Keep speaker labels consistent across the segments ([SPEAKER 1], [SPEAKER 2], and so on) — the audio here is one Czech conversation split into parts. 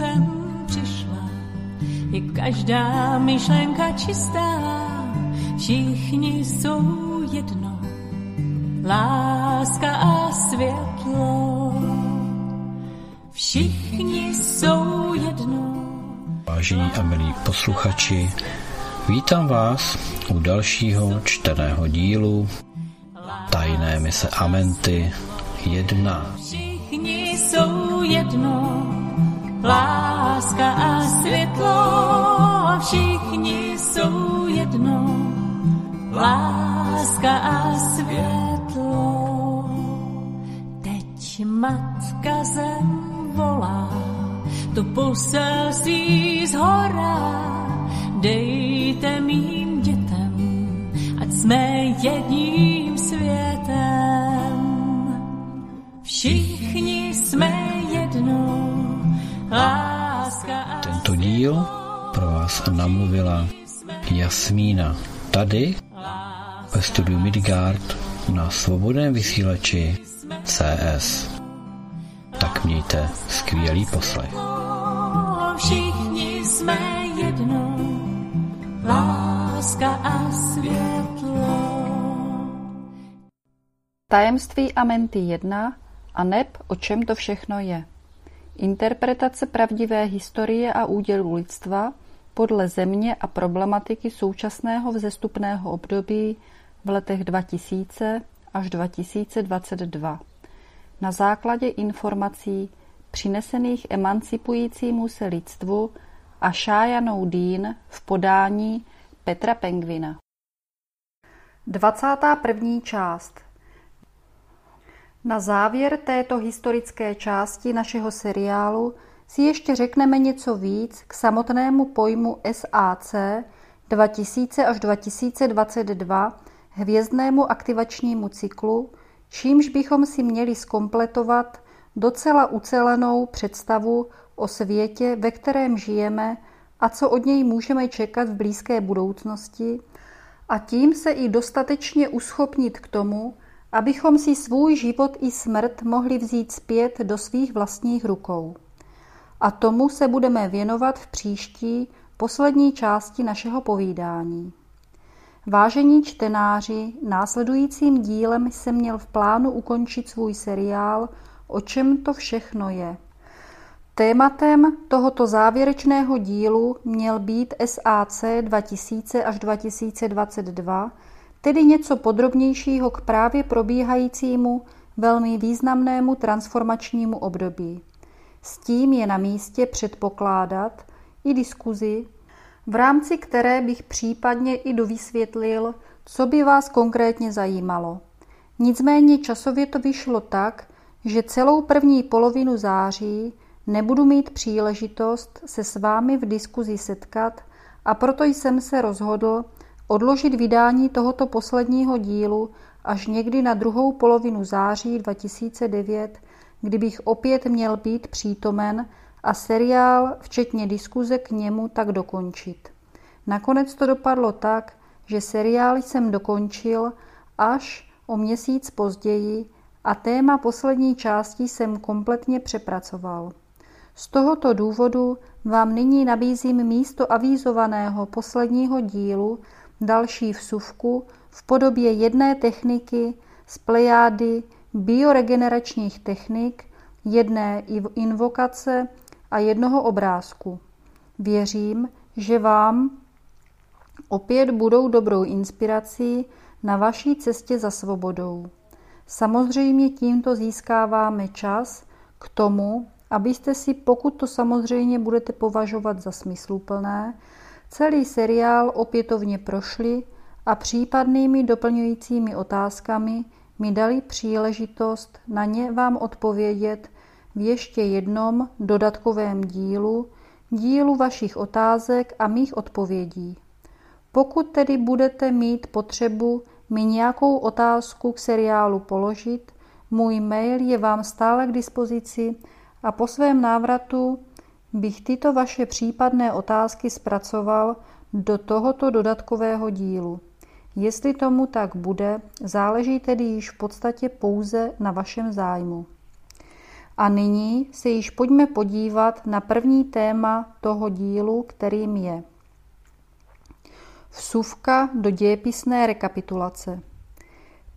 [SPEAKER 1] sem přišla, je každá myšlenka čistá, všichni jsou jedno, láska a světlo. Všichni jsou jedno.
[SPEAKER 2] Vážení a milí posluchači, vítám vás u dalšího čteného dílu Tajné mise Amenty 1.
[SPEAKER 1] Všichni jsou jedno, láska a světlo. Všichni jsou jedno, láska a světlo. Teď matka zem volá, to poselství z hora, dejte mým dětem, ať jsme jedním světem. Všichni jsme
[SPEAKER 2] Tento díl pro vás namluvila Jasmína tady ve studiu Midgard na svobodném vysílači CS. Tak mějte skvělý poslech.
[SPEAKER 1] Všichni jsme jedno, láska a světlo.
[SPEAKER 3] Tajemství Amenty 1 a neb o čem to všechno je. Interpretace pravdivé historie a údělu lidstva podle země a problematiky současného vzestupného období v letech 2000 až 2022. Na základě informací přinesených emancipujícímu se lidstvu a Šájanou Dín v podání Petra Pengvina. 21. část Na závěr této historické části našeho seriálu si ještě řekneme něco víc k samotnému pojmu SAC 2000 až 2022 hvězdnému aktivačnímu cyklu, čímž bychom si měli skompletovat docela ucelenou představu o světě, ve kterém žijeme a co od něj můžeme čekat v blízké budoucnosti a tím se i dostatečně uschopnit k tomu, abychom si svůj život i smrt mohli vzít zpět do svých vlastních rukou. A tomu se budeme věnovat v příští, poslední části našeho povídání. Vážení čtenáři, následujícím dílem jsem měl v plánu ukončit svůj seriál O čem to všechno je. Tématem tohoto závěrečného dílu měl být SAC 2000 až 2022, tedy něco podrobnějšího k právě probíhajícímu velmi významnému transformačnímu období. S tím je na místě předpokládat i diskuzi, v rámci které bych případně i dovysvětlil, co by vás konkrétně zajímalo. Nicméně časově to vyšlo tak, že celou první polovinu září nebudu mít příležitost se s vámi v diskuzi setkat a proto jsem se rozhodl odložit vydání tohoto posledního dílu až někdy na druhou polovinu září 2009, kdy bych opět měl být přítomen a seriál, včetně diskuze k němu, tak dokončit. Nakonec to dopadlo tak, že seriál jsem dokončil až o měsíc později a téma poslední části jsem kompletně přepracoval. Z tohoto důvodu vám nyní nabízím místo avízovaného posledního dílu další vsuvku v podobě jedné techniky z plejády bioregeneračních technik, jedné invokace a jednoho obrázku. Věřím, že vám opět budou dobrou inspirací na vaší cestě za svobodou. Samozřejmě tímto získáváme čas k tomu, abyste si, pokud to samozřejmě budete považovat za smysluplné, celý seriál opětovně prošli a případnými doplňujícími otázkami mi dali příležitost na ně vám odpovědět v ještě jednom dodatkovém dílu, dílu vašich otázek a mých odpovědí. Pokud tedy budete mít potřebu mi nějakou otázku k seriálu položit, můj mail je vám stále k dispozici a po svém návratu bych tyto vaše případné otázky zpracoval do tohoto dodatkového dílu. Jestli tomu tak bude, záleží tedy již v podstatě pouze na vašem zájmu. A nyní se již pojďme podívat na první téma toho dílu, kterým je Vsuvka do dějepisné rekapitulace.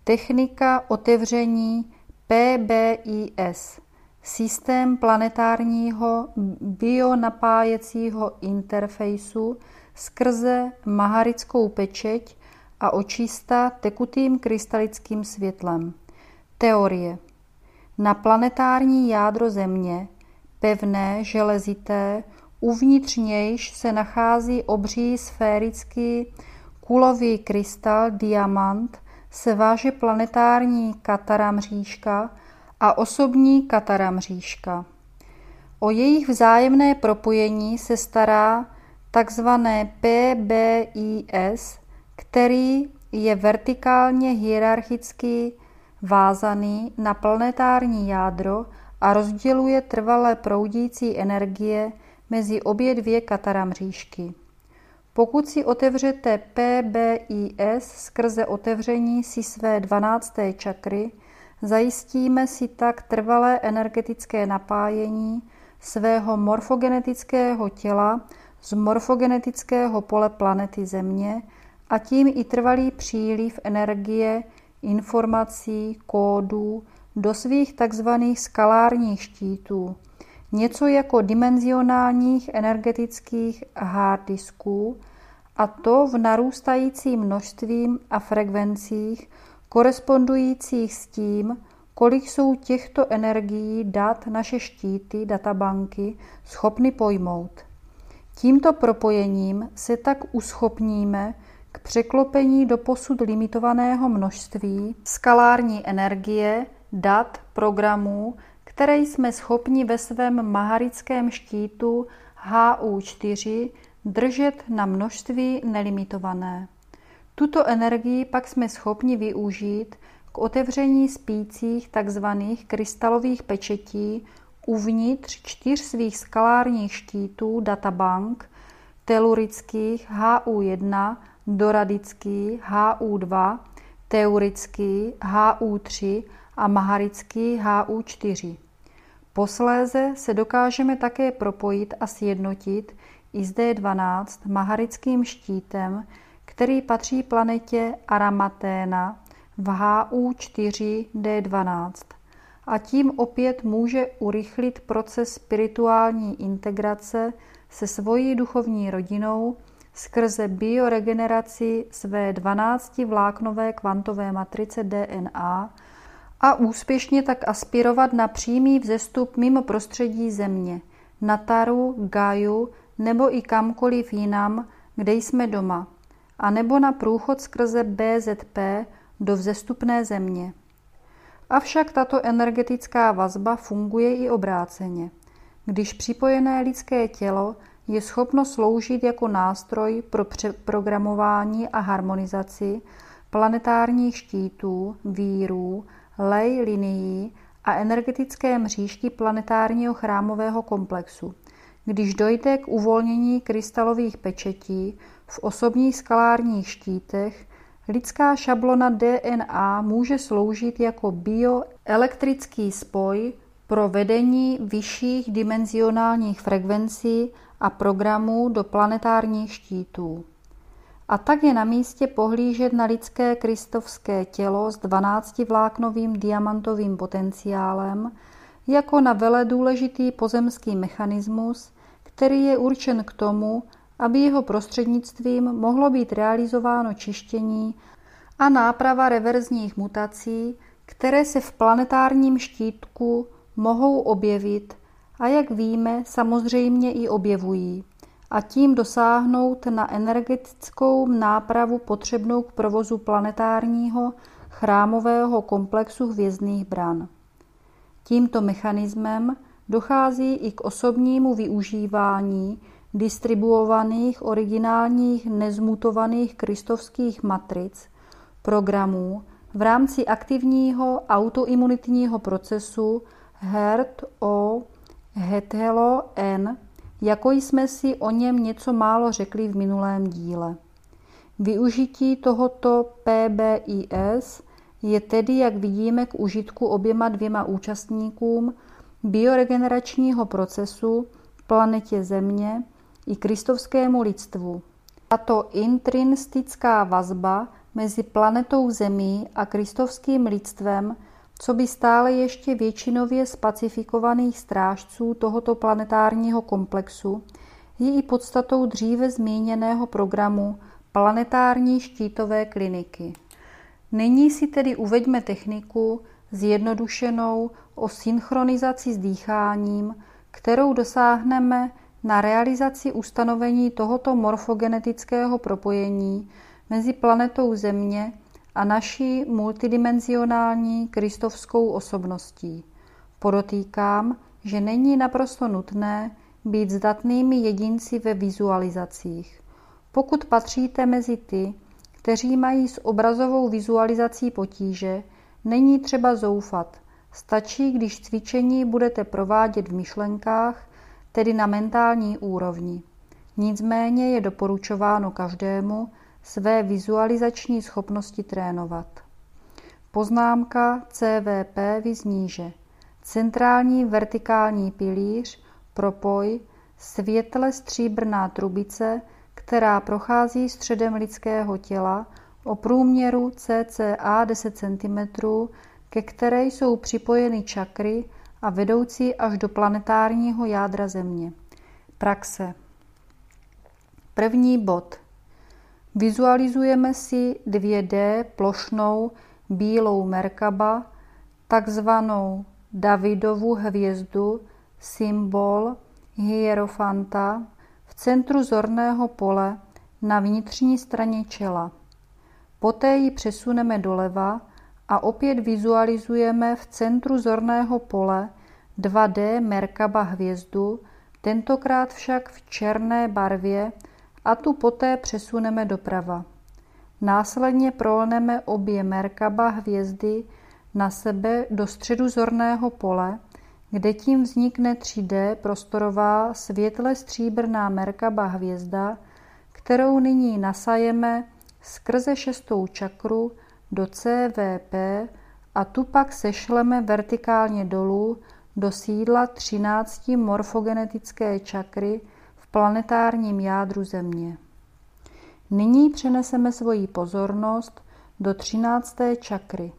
[SPEAKER 3] Technika otevření PBIS systém planetárního bionapájecího interfejsu skrze maharickou pečeť a očista tekutým krystalickým světlem. Teorie Na planetární jádro Země, pevné, železité, uvnitř nějž se nachází obří sférický kulový krystal diamant, se váže planetární kataramříška a osobní kataramříška. O jejich vzájemné propojení se stará takzvané PBIS, který je vertikálně hierarchicky vázaný na planetární jádro a rozděluje trvalé proudící energie mezi obě dvě kataramříšky. Pokud si otevřete PBIS skrze otevření si své 12. čakry, zajistíme si tak trvalé energetické napájení svého morfogenetického těla z morfogenetického pole planety Země a tím i trvalý příliv energie, informací, kódů do svých tzv. skalárních štítů, něco jako dimenzionálních energetických harddisků, a to v narůstajícím množstvím a frekvencích korespondujících s tím, kolik jsou těchto energií dat naše štíty, databanky schopny pojmout. Tímto propojením se tak uschopníme k překlopení do posud limitovaného množství skalární energie, dat, programů, které jsme schopni ve svém maharickém štítu HU4 držet na množství nelimitované. Tuto energii pak jsme schopni využít k otevření spících tzv. krystalových pečetí uvnitř čtyř svých skalárních štítů databank telurických HU1, doradický HU2, teurický HU3 a maharický HU4. Posléze se dokážeme také propojit a sjednotit i s D12 maharickým štítem, který patří planetě Aramaténa v HU4D12 a tím opět může urychlit proces spirituální integrace se svojí duchovní rodinou skrze bioregeneraci své 12 vláknové kvantové matrice DNA a úspěšně tak aspirovat na přímý vzestup mimo prostředí Země, na Taru, Gaju nebo i kamkoliv jinam, kde jsme doma, a nebo na průchod skrze BZP do vzestupné země. Avšak tato energetická vazba funguje i obráceně. Když připojené lidské tělo je schopno sloužit jako nástroj pro programování a harmonizaci planetárních štítů, vírů, lej linií a energetické mřížky planetárního chrámového komplexu. Když dojde k uvolnění krystalových pečetí v osobních skalárních štítech, lidská šablona DNA může sloužit jako bioelektrický spoj pro vedení vyšších dimenzionálních frekvencí a programů do planetárních štítů. A tak je na místě pohlížet na lidské kristovské tělo s 12-vláknovým diamantovým potenciálem jako na veledůležitý pozemský mechanismus, který je určen k tomu, aby jeho prostřednictvím mohlo být realizováno čištění a náprava reverzních mutací, které se v planetárním štítku mohou objevit a jak víme, samozřejmě i objevují a tím dosáhnout na energetickou nápravu potřebnou k provozu planetárního chrámového komplexu hvězdných bran. Tímto mechanismem dochází i k osobnímu využívání distribuovaných originálních nezmutovaných kristovských matric, programů v rámci aktivního autoimunitního procesu HERT O Hetelo N, jako jsme si o něm něco málo řekli v minulém díle. Využití tohoto PBIS je tedy, jak vidíme, k užitku oběma dvěma účastníkům bioregeneračního procesu, planetě Země i kristovskému lidstvu. Tato intrinstická vazba mezi planetou Zemí a kristovským lidstvem, co by stále ještě většinově spacifikovaných strážců tohoto planetárního komplexu, je i podstatou dříve zmíněného programu planetární štítové kliniky. Nyní si tedy uveďme techniku zjednodušenou o synchronizaci s dýcháním, kterou dosáhneme na realizaci ustanovení tohoto morfogenetického propojení mezi planetou Země a naší multidimenzionální kristovskou osobností. Podotýkám, že není naprosto nutné být zdatnými jedinci ve vizualizacích. Pokud patříte mezi ty, kteří mají s obrazovou vizualizací potíže, není třeba zoufat. Stačí, když cvičení budete provádět v myšlenkách, tedy na mentální úrovni. Nicméně je doporučováno každému své vizualizační schopnosti trénovat. Poznámka CVP vyzní, že centrální vertikální pilíř, propoj, světle stříbrná trubice, která prochází středem lidského těla o průměru cca 10 cm, ke které jsou připojeny čakry a vedoucí až do planetárního jádra Země. Praxe. První bod. Vizualizujeme si 2D plošnou bílou Merkaba, takzvanou Davidovu hvězdu, symbol hierofanta v centru zorného pole na vnitřní straně čela. Poté ji přesuneme doleva a opět vizualizujeme v centru zorného pole 2D Merkaba hvězdu, tentokrát však v černé barvě a tu poté přesuneme doprava. Následně prolneme obě Merkaba hvězdy na sebe do středu zorného pole, kde tím vznikne 3D prostorová světle stříbrná Merkaba hvězda, kterou nyní nasajeme skrze šestou čakru do CVP a tu pak sešleme vertikálně dolů do sídla 13 morfogenetické čakry v planetárním jádru Země. Nyní přeneseme svoji pozornost do 13. čakry,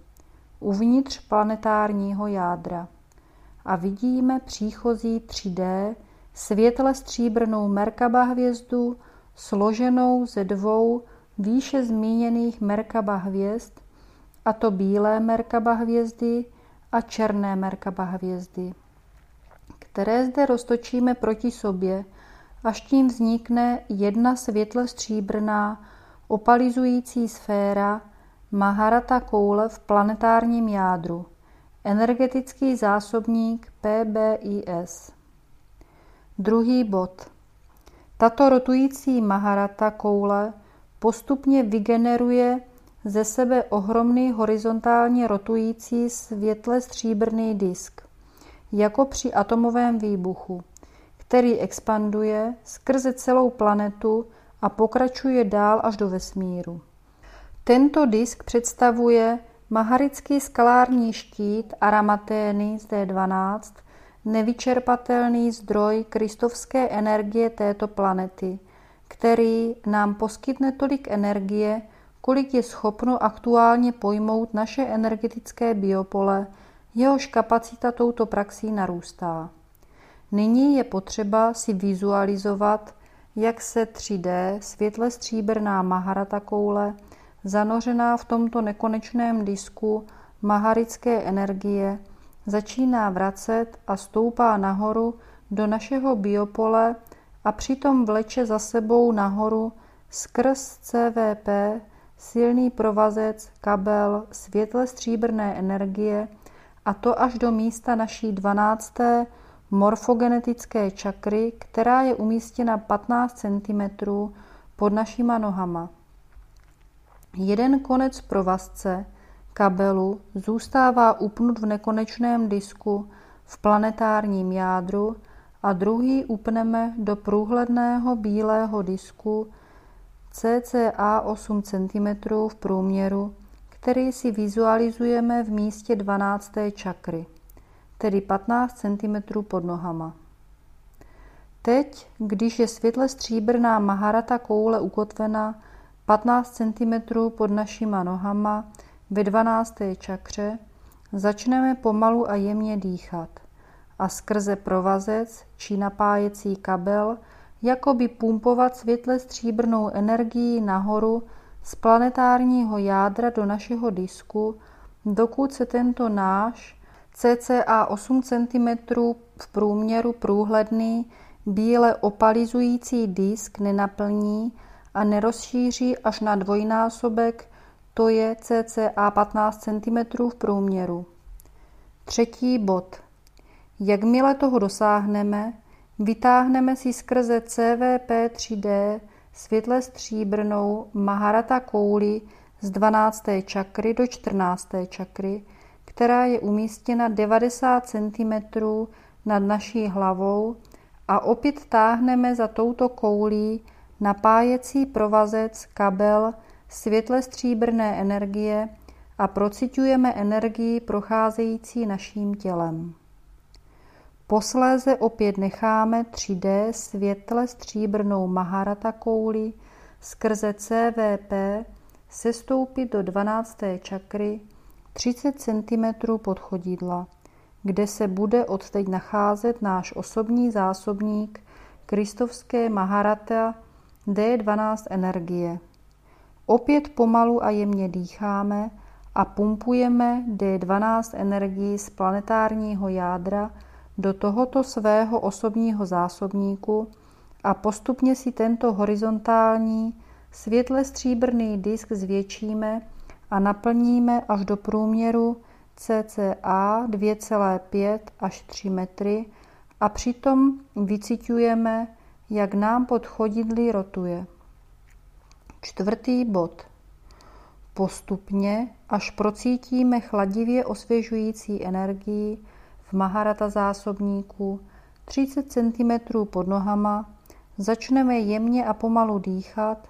[SPEAKER 3] uvnitř planetárního jádra a vidíme příchozí 3D světle stříbrnou Merkaba hvězdu složenou ze dvou výše zmíněných Merkaba hvězd, a to bílé Merkaba hvězdy a černé Merkaba hvězdy, které zde roztočíme proti sobě, až tím vznikne jedna světle stříbrná opalizující sféra Maharata koule v planetárním jádru, energetický zásobník PBIS. Druhý bod. Tato rotující Maharata koule postupně vygeneruje ze sebe ohromný horizontálně rotující světle stříbrný disk, jako při atomovém výbuchu, který expanduje skrze celou planetu a pokračuje dál až do vesmíru. Tento disk představuje maharický skalární štít Aramatény z D12, nevyčerpatelný zdroj kristovské energie této planety, který nám poskytne tolik energie, kolik je schopno aktuálně pojmout naše energetické biopole, jehož kapacita touto praxí narůstá. Nyní je potřeba si vizualizovat, jak se 3D světle stříbrná Maharata koule, zanořená v tomto nekonečném disku maharické energie, začíná vracet a stoupá nahoru do našeho biopole a přitom vleče za sebou nahoru skrz CVP silný provazec, kabel, světle stříbrné energie a to až do místa naší 12. morfogenetické čakry, která je umístěna 15 cm pod našima nohama. Jeden konec provazce, kabelu, zůstává upnut v nekonečném disku v planetárním jádru a druhý upneme do průhledného bílého disku cca 8 cm v průměru, který si vizualizujeme v místě 12. čakry. tedy 15 cm pod nohama. Teď, když je světle stříbrná Maharata koule ukotvena 15 cm pod našima nohama ve 12. čakře, začneme pomalu a jemně dýchat a skrze provazec či napájecí kabel jakoby pumpovat světle stříbrnou energii nahoru z planetárního jádra do našeho disku, dokud se tento náš cca 8 cm v průměru průhledný bíle opalizující disk nenaplní a nerozšíří až na dvojnásobek, to je cca 15 cm v průměru. Třetí bod. Jakmile toho dosáhneme, vytáhneme si skrze CVP3D světle stříbrnou Maharata kouli z 12. čakry do 14. čakry, která je umístěna 90 cm nad naší hlavou a opět táhneme za touto koulí napájecí provazec kabel světle stříbrné energie a procitujeme energii procházející naším tělem. Posléze opět necháme 3D světle stříbrnou Maharata kouli skrze CVP sestoupit do 12. čakry 30 cm pod chodidla, kde se bude odteď nacházet náš osobní zásobník kristovské Maharata D12 energie. Opět pomalu a jemně dýcháme a pumpujeme D12 energii z planetárního jádra do tohoto svého osobního zásobníku a postupně si tento horizontální světle stříbrný disk zvětšíme a naplníme až do průměru cca 2,5 až 3 metry a přitom vycitujeme, jak nám pod chodidly rotuje. Čtvrtý bod. Postupně, až procítíme chladivě osvěžující energii Maharata zásobníku 30 cm pod nohama, začneme jemně a pomalu dýchat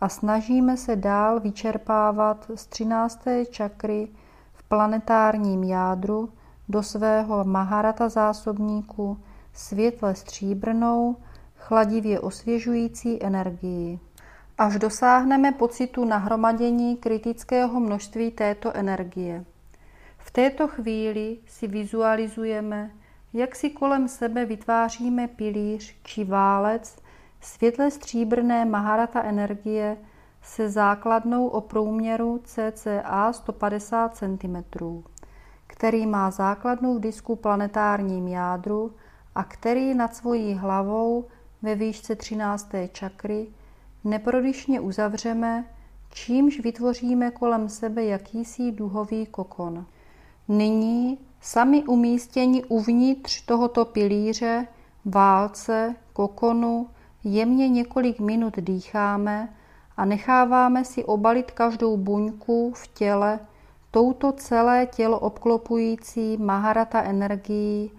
[SPEAKER 3] a snažíme se dál vyčerpávat z 13. čakry v planetárním jádru do svého Maharata zásobníku světle stříbrnou, chladivě osvěžující energii. Až dosáhneme pocitu nahromadění kritického množství této energie. V této chvíli si vizualizujeme, jak si kolem sebe vytváříme pilíř či válec světle stříbrné Maharata energie se základnou o průměru cca 150 cm, který má základnu v disku planetárním jádru a který nad svojí hlavou ve výšce 13. čakry neprodyšně uzavřeme, čímž vytvoříme kolem sebe jakýsi duhový kokon. Nyní sami umístěni uvnitř tohoto pilíře, válce, kokonu, jemně několik minut dýcháme a necháváme si obalit každou buňku v těle touto celé tělo obklopující Maharata energií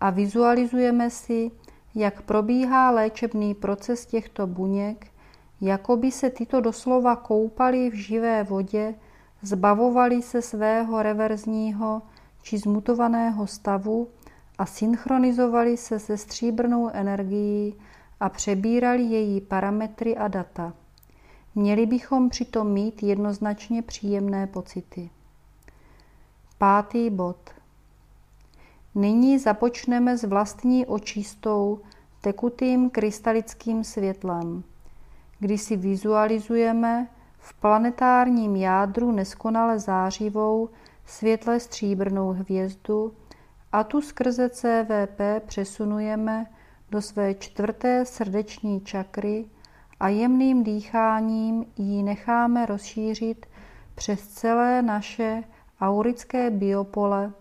[SPEAKER 3] a vizualizujeme si, jak probíhá léčebný proces těchto buněk, jako by se tyto doslova koupaly v živé vodě, zbavovali se svého reverzního či zmutovaného stavu a synchronizovali se se stříbrnou energií a přebírali její parametry a data. Měli bychom přitom mít jednoznačně příjemné pocity. Pátý bod. Nyní započneme s vlastní očistou tekutým krystalickým světlem, kdy si vizualizujeme v planetárním jádru neskonale zářivou světle stříbrnou hvězdu a tu skrze CVP přesunujeme do své čtvrté srdeční čakry a jemným dýcháním ji necháme rozšířit přes celé naše aurické biopole,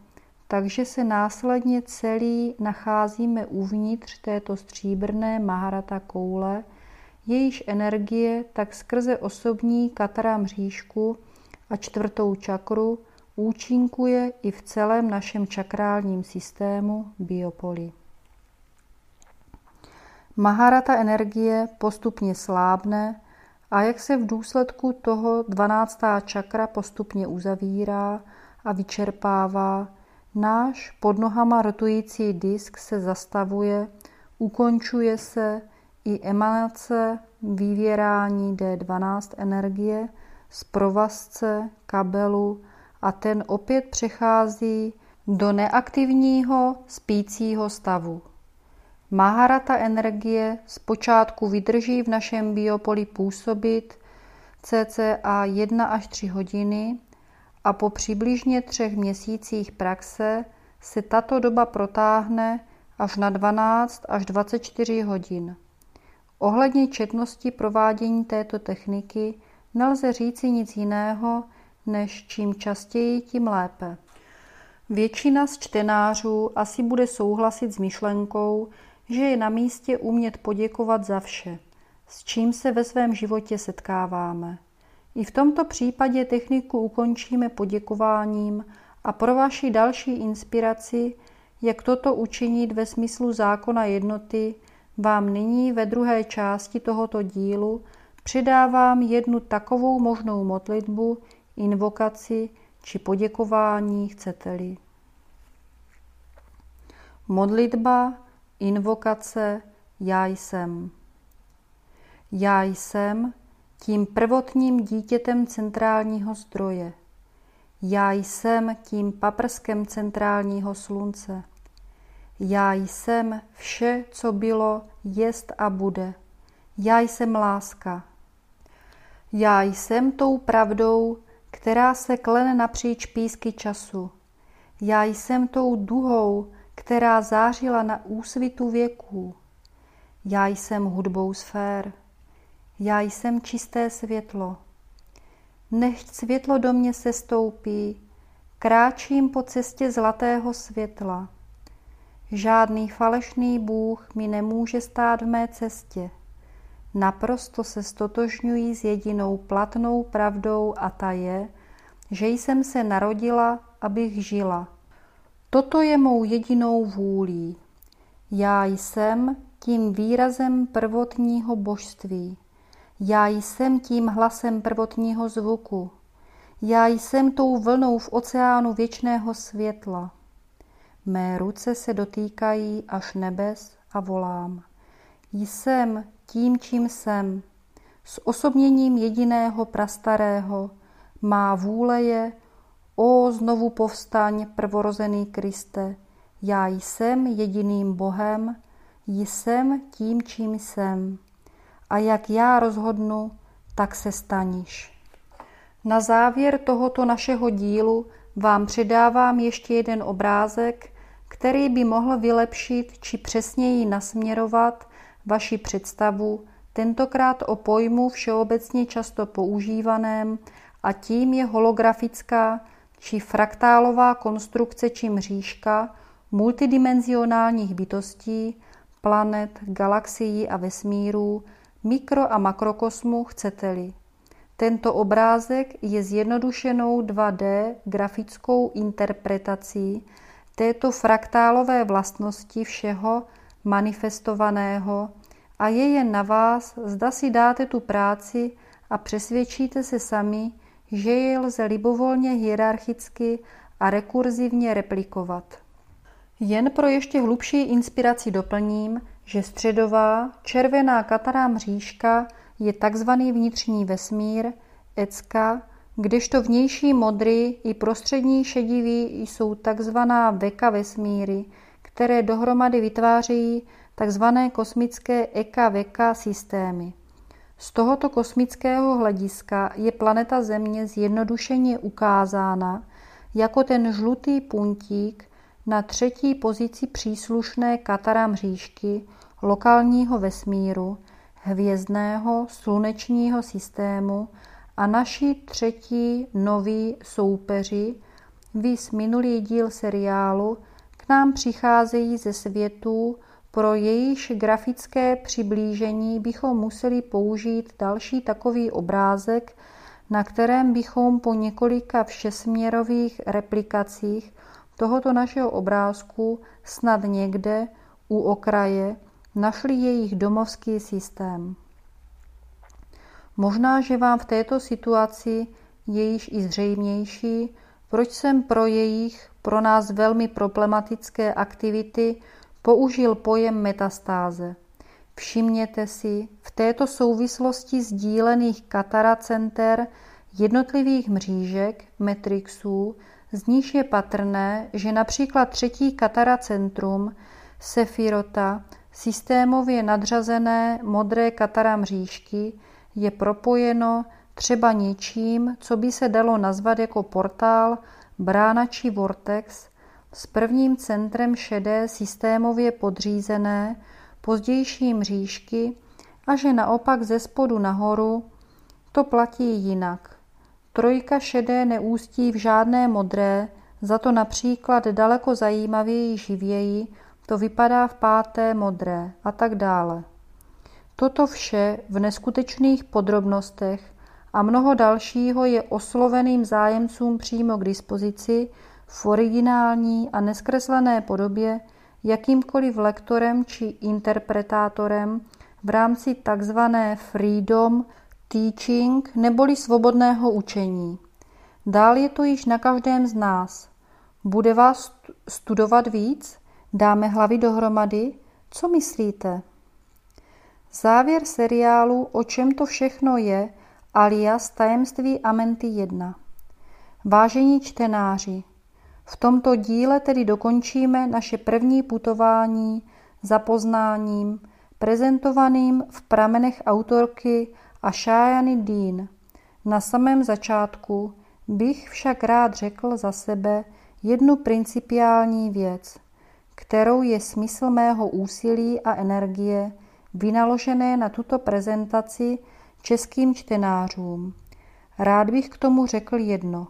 [SPEAKER 3] takže se následně celý nacházíme uvnitř této stříbrné Maharata koule, jejíž energie tak skrze osobní katara mřížku a čtvrtou čakru účinkuje i v celém našem čakrálním systému biopoli. Maharata energie postupně slábne a jak se v důsledku toho 12. čakra postupně uzavírá a vyčerpává, Náš pod nohama rotující disk se zastavuje, ukončuje se i emanace vyvěrání D12 energie z provazce, kabelu a ten opět přechází do neaktivního spícího stavu. Maharata energie zpočátku vydrží v našem biopoli působit cca 1 až 3 hodiny a po přibližně třech měsících praxe se tato doba protáhne až na 12 až 24 hodin. Ohledně četnosti provádění této techniky nelze říci nic jiného, než čím častěji, tím lépe. Většina z čtenářů asi bude souhlasit s myšlenkou, že je na místě umět poděkovat za vše, s čím se ve svém životě setkáváme. I v tomto případě techniku ukončíme poděkováním a pro vaši další inspiraci, jak toto učinit ve smyslu zákona jednoty, vám nyní ve druhé části tohoto dílu přidávám jednu takovou možnou modlitbu, invokaci či poděkování, chcete-li. Modlitba, invokace, já jsem. Já jsem tím prvotním dítětem centrálního zdroje. Já jsem tím paprskem centrálního slunce. Já jsem vše, co bylo, jest a bude. Já jsem láska. Já jsem tou pravdou, která se klene napříč písky času. Já jsem tou duhou, která zářila na úsvitu věků. Já jsem hudbou sfér. Já jsem čisté světlo. Nechť světlo do mě se stoupí, kráčím po cestě zlatého světla. Žádný falešný Bůh mi nemůže stát v mé cestě. Naprosto se stotožňují s jedinou platnou pravdou a ta je, že jsem se narodila, abych žila. Toto je mou jedinou vůlí. Já jsem tím výrazem prvotního božství. Já jsem tím hlasem prvotního zvuku. Já jsem tou vlnou v oceánu věčného světla. Mé ruce se dotýkají až nebes a volám. Jsem tím, čím jsem, s osobněním jediného prastarého, má vůle je, o znovu povstaň, prvorozený Kriste, já jsem jediným Bohem, jsem tím, čím jsem. A jak já rozhodnu, tak se staniš. Na závěr tohoto našeho dílu vám předávám ještě jeden obrázek, který by mohl vylepšit či přesněji nasměrovat vaši představu, tentokrát o pojmu všeobecně často používaném a tím je holografická či fraktálová konstrukce či mřížka multidimenzionálních bytostí, planet, galaxií a vesmírů, mikro- a makrokosmu chcete-li. Tento obrázek je zjednodušenou 2D grafickou interpretací této fraktálové vlastnosti všeho manifestovaného a je jen na vás, zda si dáte tu práci a přesvědčíte se sami, že je lze libovolně hierarchicky a rekurzivně replikovat. Jen pro ještě hlubší inspiraci doplním, že středová červená katará mřížka je takzvaný vnitřní vesmír, ecka, kdežto vnější modrý i prostřední šedivý jsou takzvaná veka vesmíry, které dohromady vytvářejí takzvané kosmické eka-veka systémy. Z tohoto kosmického hlediska je planeta Země zjednodušeně ukázána jako ten žlutý puntík na třetí pozici příslušné katara mřížky lokálního vesmíru, hvězdného slunečního systému a naši třetí noví soupeři, vys minulý díl seriálu, k nám přicházejí ze světů, pro jejíž grafické přiblížení bychom museli použít další takový obrázek, na kterém bychom po několika všesměrových replikacích tohoto našeho obrázku snad někde u okraje našli jejich domovský systém. Možná, že vám v této situaci je již i zřejmější, proč jsem pro jejich pro nás velmi problematické aktivity použil pojem metastáze. Všimněte si v této souvislosti sdílených kataracenter jednotlivých mřížek, metrixů, z níž je patrné, že například třetí kataracentrum Sefirota, systémově nadřazené modré katara mřížky, je propojeno třeba něčím, co by se dalo nazvat jako portál, brána či vortex s prvním centrem šedé systémově podřízené, pozdější mřížky a že naopak ze spodu nahoru to platí jinak. Trojka šedé neústí v žádné modré, za to například daleko zajímavěji živěji to vypadá v páté modré a tak dále. Toto vše v neskutečných podrobnostech a mnoho dalšího je osloveným zájemcům přímo k dispozici v originální a neskreslené podobě jakýmkoliv lektorem či interpretátorem v rámci tzv. freedom teaching neboli svobodného učení. Dál je to již na každém z nás. Bude vás studovat víc? Dáme hlavy dohromady? Co myslíte? Závěr seriálu O čem to všechno je alias Tajemství Amenty 1. Vážení čtenáři, v tomto díle tedy dokončíme naše první putování za poznáním, prezentovaným v pramenech autorky Ashayany Dean. Na samém začátku bych však rád řekl za sebe jednu principiální věc, kterou je smysl mého úsilí a energie vynaložené na tuto prezentaci českým čtenářům. Rád bych k tomu řekl jedno.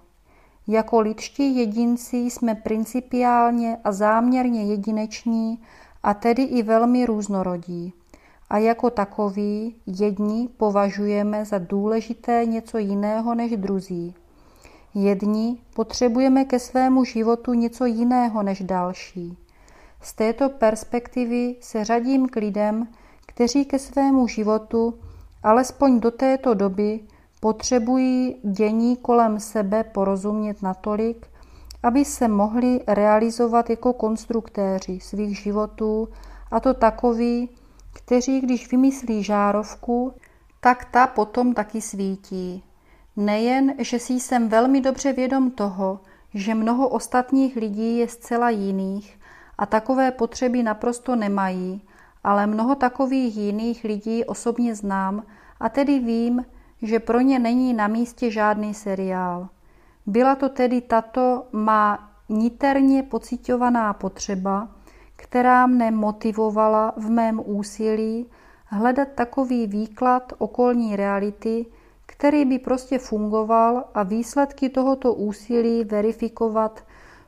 [SPEAKER 3] Jako lidští jedinci jsme principiálně a záměrně jedineční a tedy i velmi různorodí. A jako takový jedni považujeme za důležité něco jiného než druzí. Jedni potřebujeme ke svému životu něco jiného než další. Z této perspektivy se řadím k lidem, kteří ke svému životu alespoň do této doby potřebují dění kolem sebe porozumět natolik, aby se mohli realizovat jako konstruktéři svých životů, a to takový, kteří, když vymyslí žárovku, tak ta potom taky svítí. Nejen, že si jsem velmi dobře vědom toho, že mnoho ostatních lidí je zcela jiných a takové potřeby naprosto nemají, ale mnoho takových jiných lidí osobně znám a tedy vím, že pro ně není na místě žádný seriál. Byla to tedy tato má niterně pocitovaná potřeba, která mne motivovala v mém úsilí hledat takový výklad okolní reality, který by prostě fungoval a výsledky tohoto úsilí verifikovat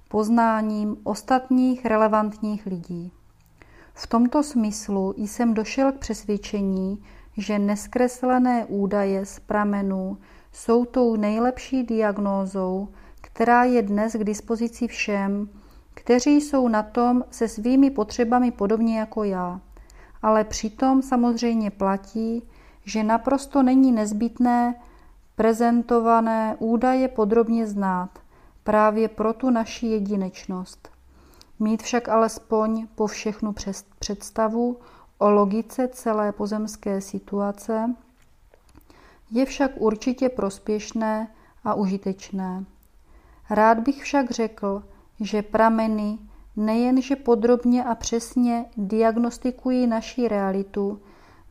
[SPEAKER 3] poznáním ostatních relevantních lidí. V tomto smyslu jsem došel k přesvědčení, že neskreslené údaje z pramenů jsou tou nejlepší diagnózou, která je dnes k dispozici všem, kteří jsou na tom se svými potřebami podobně jako já. Ale přitom samozřejmě platí, že naprosto není nezbytné prezentované údaje podrobně znát, právě pro tu naši jedinečnost. Mít však alespoň po všechnu představu o logice celé pozemské situace je však určitě prospěšné a užitečné. Rád bych však řekl, že prameny nejenže podrobně a přesně diagnostikují naši realitu,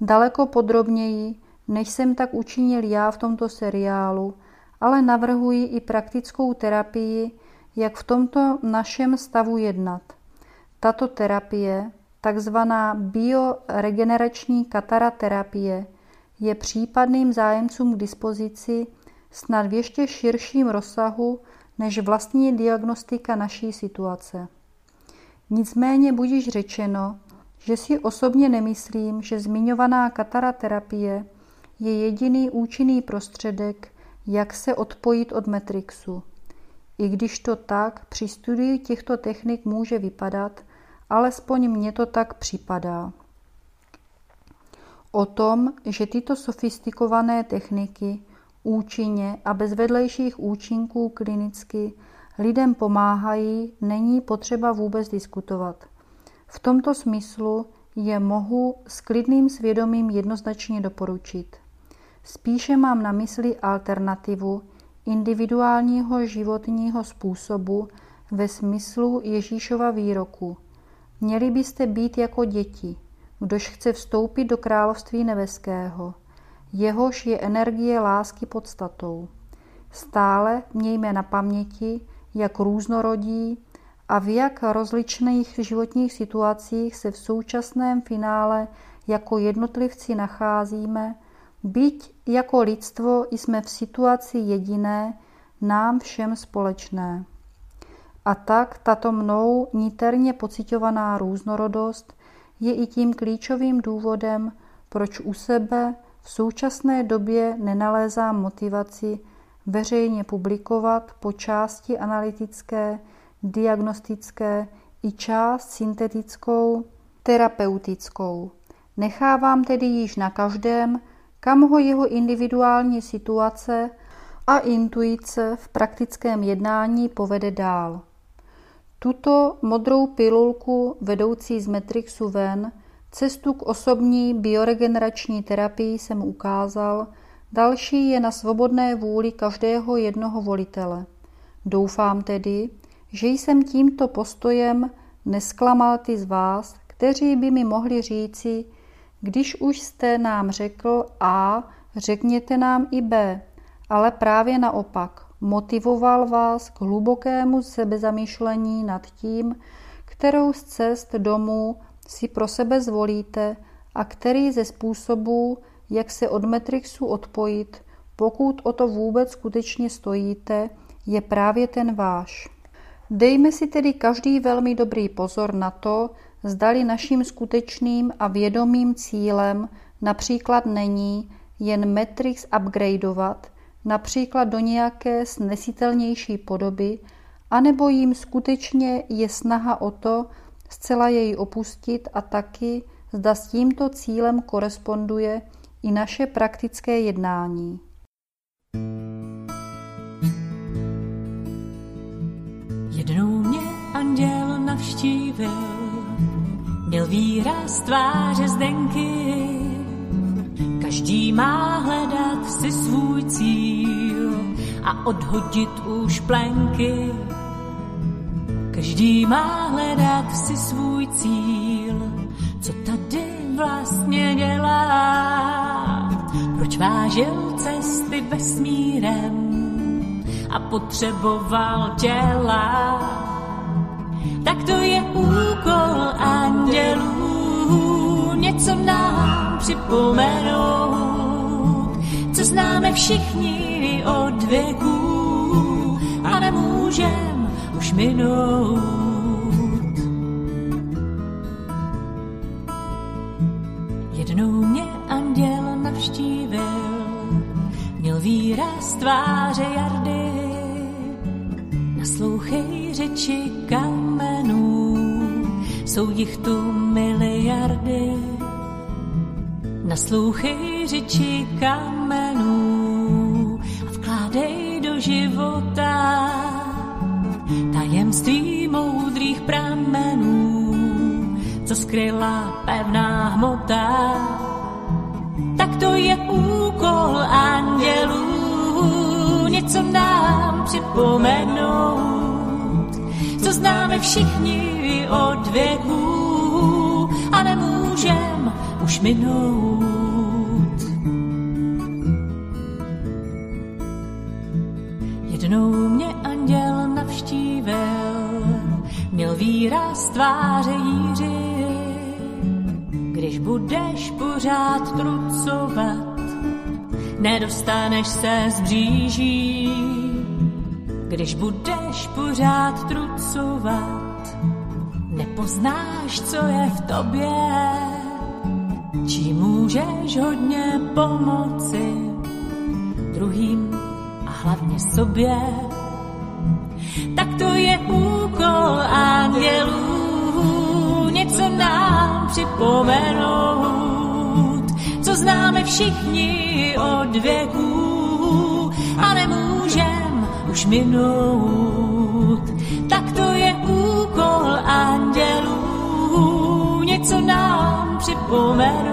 [SPEAKER 3] daleko podrobněji, než jsem tak učinil já v tomto seriálu, ale navrhuji i praktickou terapii, jak v tomto našem stavu jednat. Tato terapie, takzvaná bioregenerační kataraterapie, je případným zájemcům k dispozici snad v ještě širším rozsahu než vlastní diagnostika naší situace. Nicméně budíš řečeno, že si osobně nemyslím, že zmiňovaná kataraterapie je jediný účinný prostředek, jak se odpojit od Matrixu. I když to tak při studii těchto technik může vypadat, alespoň mně to tak připadá. O tom, že tyto sofistikované techniky účinně a bez vedlejších účinků klinicky lidem pomáhají, není potřeba vůbec diskutovat. V tomto smyslu je mohu s klidným svědomím jednoznačně doporučit. Spíše mám na mysli alternativu individuálního životního způsobu ve smyslu Ježíšova výroku. Měli byste být jako děti, kdož chce vstoupit do království nebeského. Jehož je energie lásky podstatou. Stále mějme na paměti, jak různorodí a v jak rozličných životních situacích se v současném finále jako jednotlivci nacházíme, byť jako lidstvo jsme v situaci jediné, nám všem společné. A tak tato mnou niterně pocitovaná různorodost je i tím klíčovým důvodem, proč u sebe v současné době nenalézám motivaci veřejně publikovat po části analytické, diagnostické i část syntetickou, terapeutickou. Nechávám tedy již na každém, kam ho jeho individuální situace a intuice v praktickém jednání povede dál. Tuto modrou pilulku vedoucí z Matrixu ven, cestu k osobní bioregenerační terapii jsem ukázal, další je na svobodné vůli každého jednoho volitele. Doufám tedy, že jsem tímto postojem nesklamal ty z vás, kteří by mi mohli říci, když už jste nám řekl A, řekněte nám i B, ale právě naopak motivoval vás k hlubokému sebezamýšlení nad tím, kterou z cest domů si pro sebe zvolíte a který ze způsobů, jak se od Matrixu odpojit, pokud o to vůbec skutečně stojíte, je právě ten váš. Dejme si tedy každý velmi dobrý pozor na to, zdali naším skutečným a vědomým cílem například není jen Matrix upgradeovat, například do nějaké snesitelnější podoby, anebo jim skutečně je snaha o to zcela jej opustit a taky, zda s tímto cílem koresponduje i naše praktické jednání.
[SPEAKER 1] Jednou mě anděl navštívil, měl výraz tváře zdenky, Každý má hledat si svůj cíl a odhodit už plenky. Každý má hledat si svůj cíl, co tady vlastně dělá. Proč vážil cesty vesmírem a potřeboval těla. Tak to je úkol andělů, něco nám připomenout, co známe všichni od věků a nemůžem už minout. Jednou mě anděl navštívil, měl výraz tváře jardy, naslouchej řeči kamenů, jsou jich tu miliardy. Naslouchej řeči kamenů a vkládej do života tajemství moudrých pramenů, co skryla pevná hmota. Tak to je úkol andělů, něco nám připomenout, co známe všichni od věků a nemůžem už minout. Jednou mě anděl navštívil, měl výraz tváře jíři. Když budeš pořád trucovat, nedostaneš se z bříží. Když budeš pořád trucovat, nepoznáš, co je v tobě čím můžeš hodně pomoci druhým a hlavně sobě. Tak to je úkol andělů, něco nám připomenout, co známe všichni od věků a nemůžem už minout. Tak to je úkol andělů, něco nám připomenout,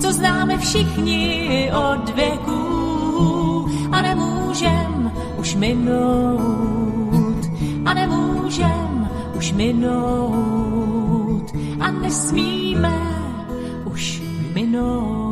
[SPEAKER 1] co známe všichni od věků a nemůžem už minout. A nemůžem už minout a nesmíme už minout.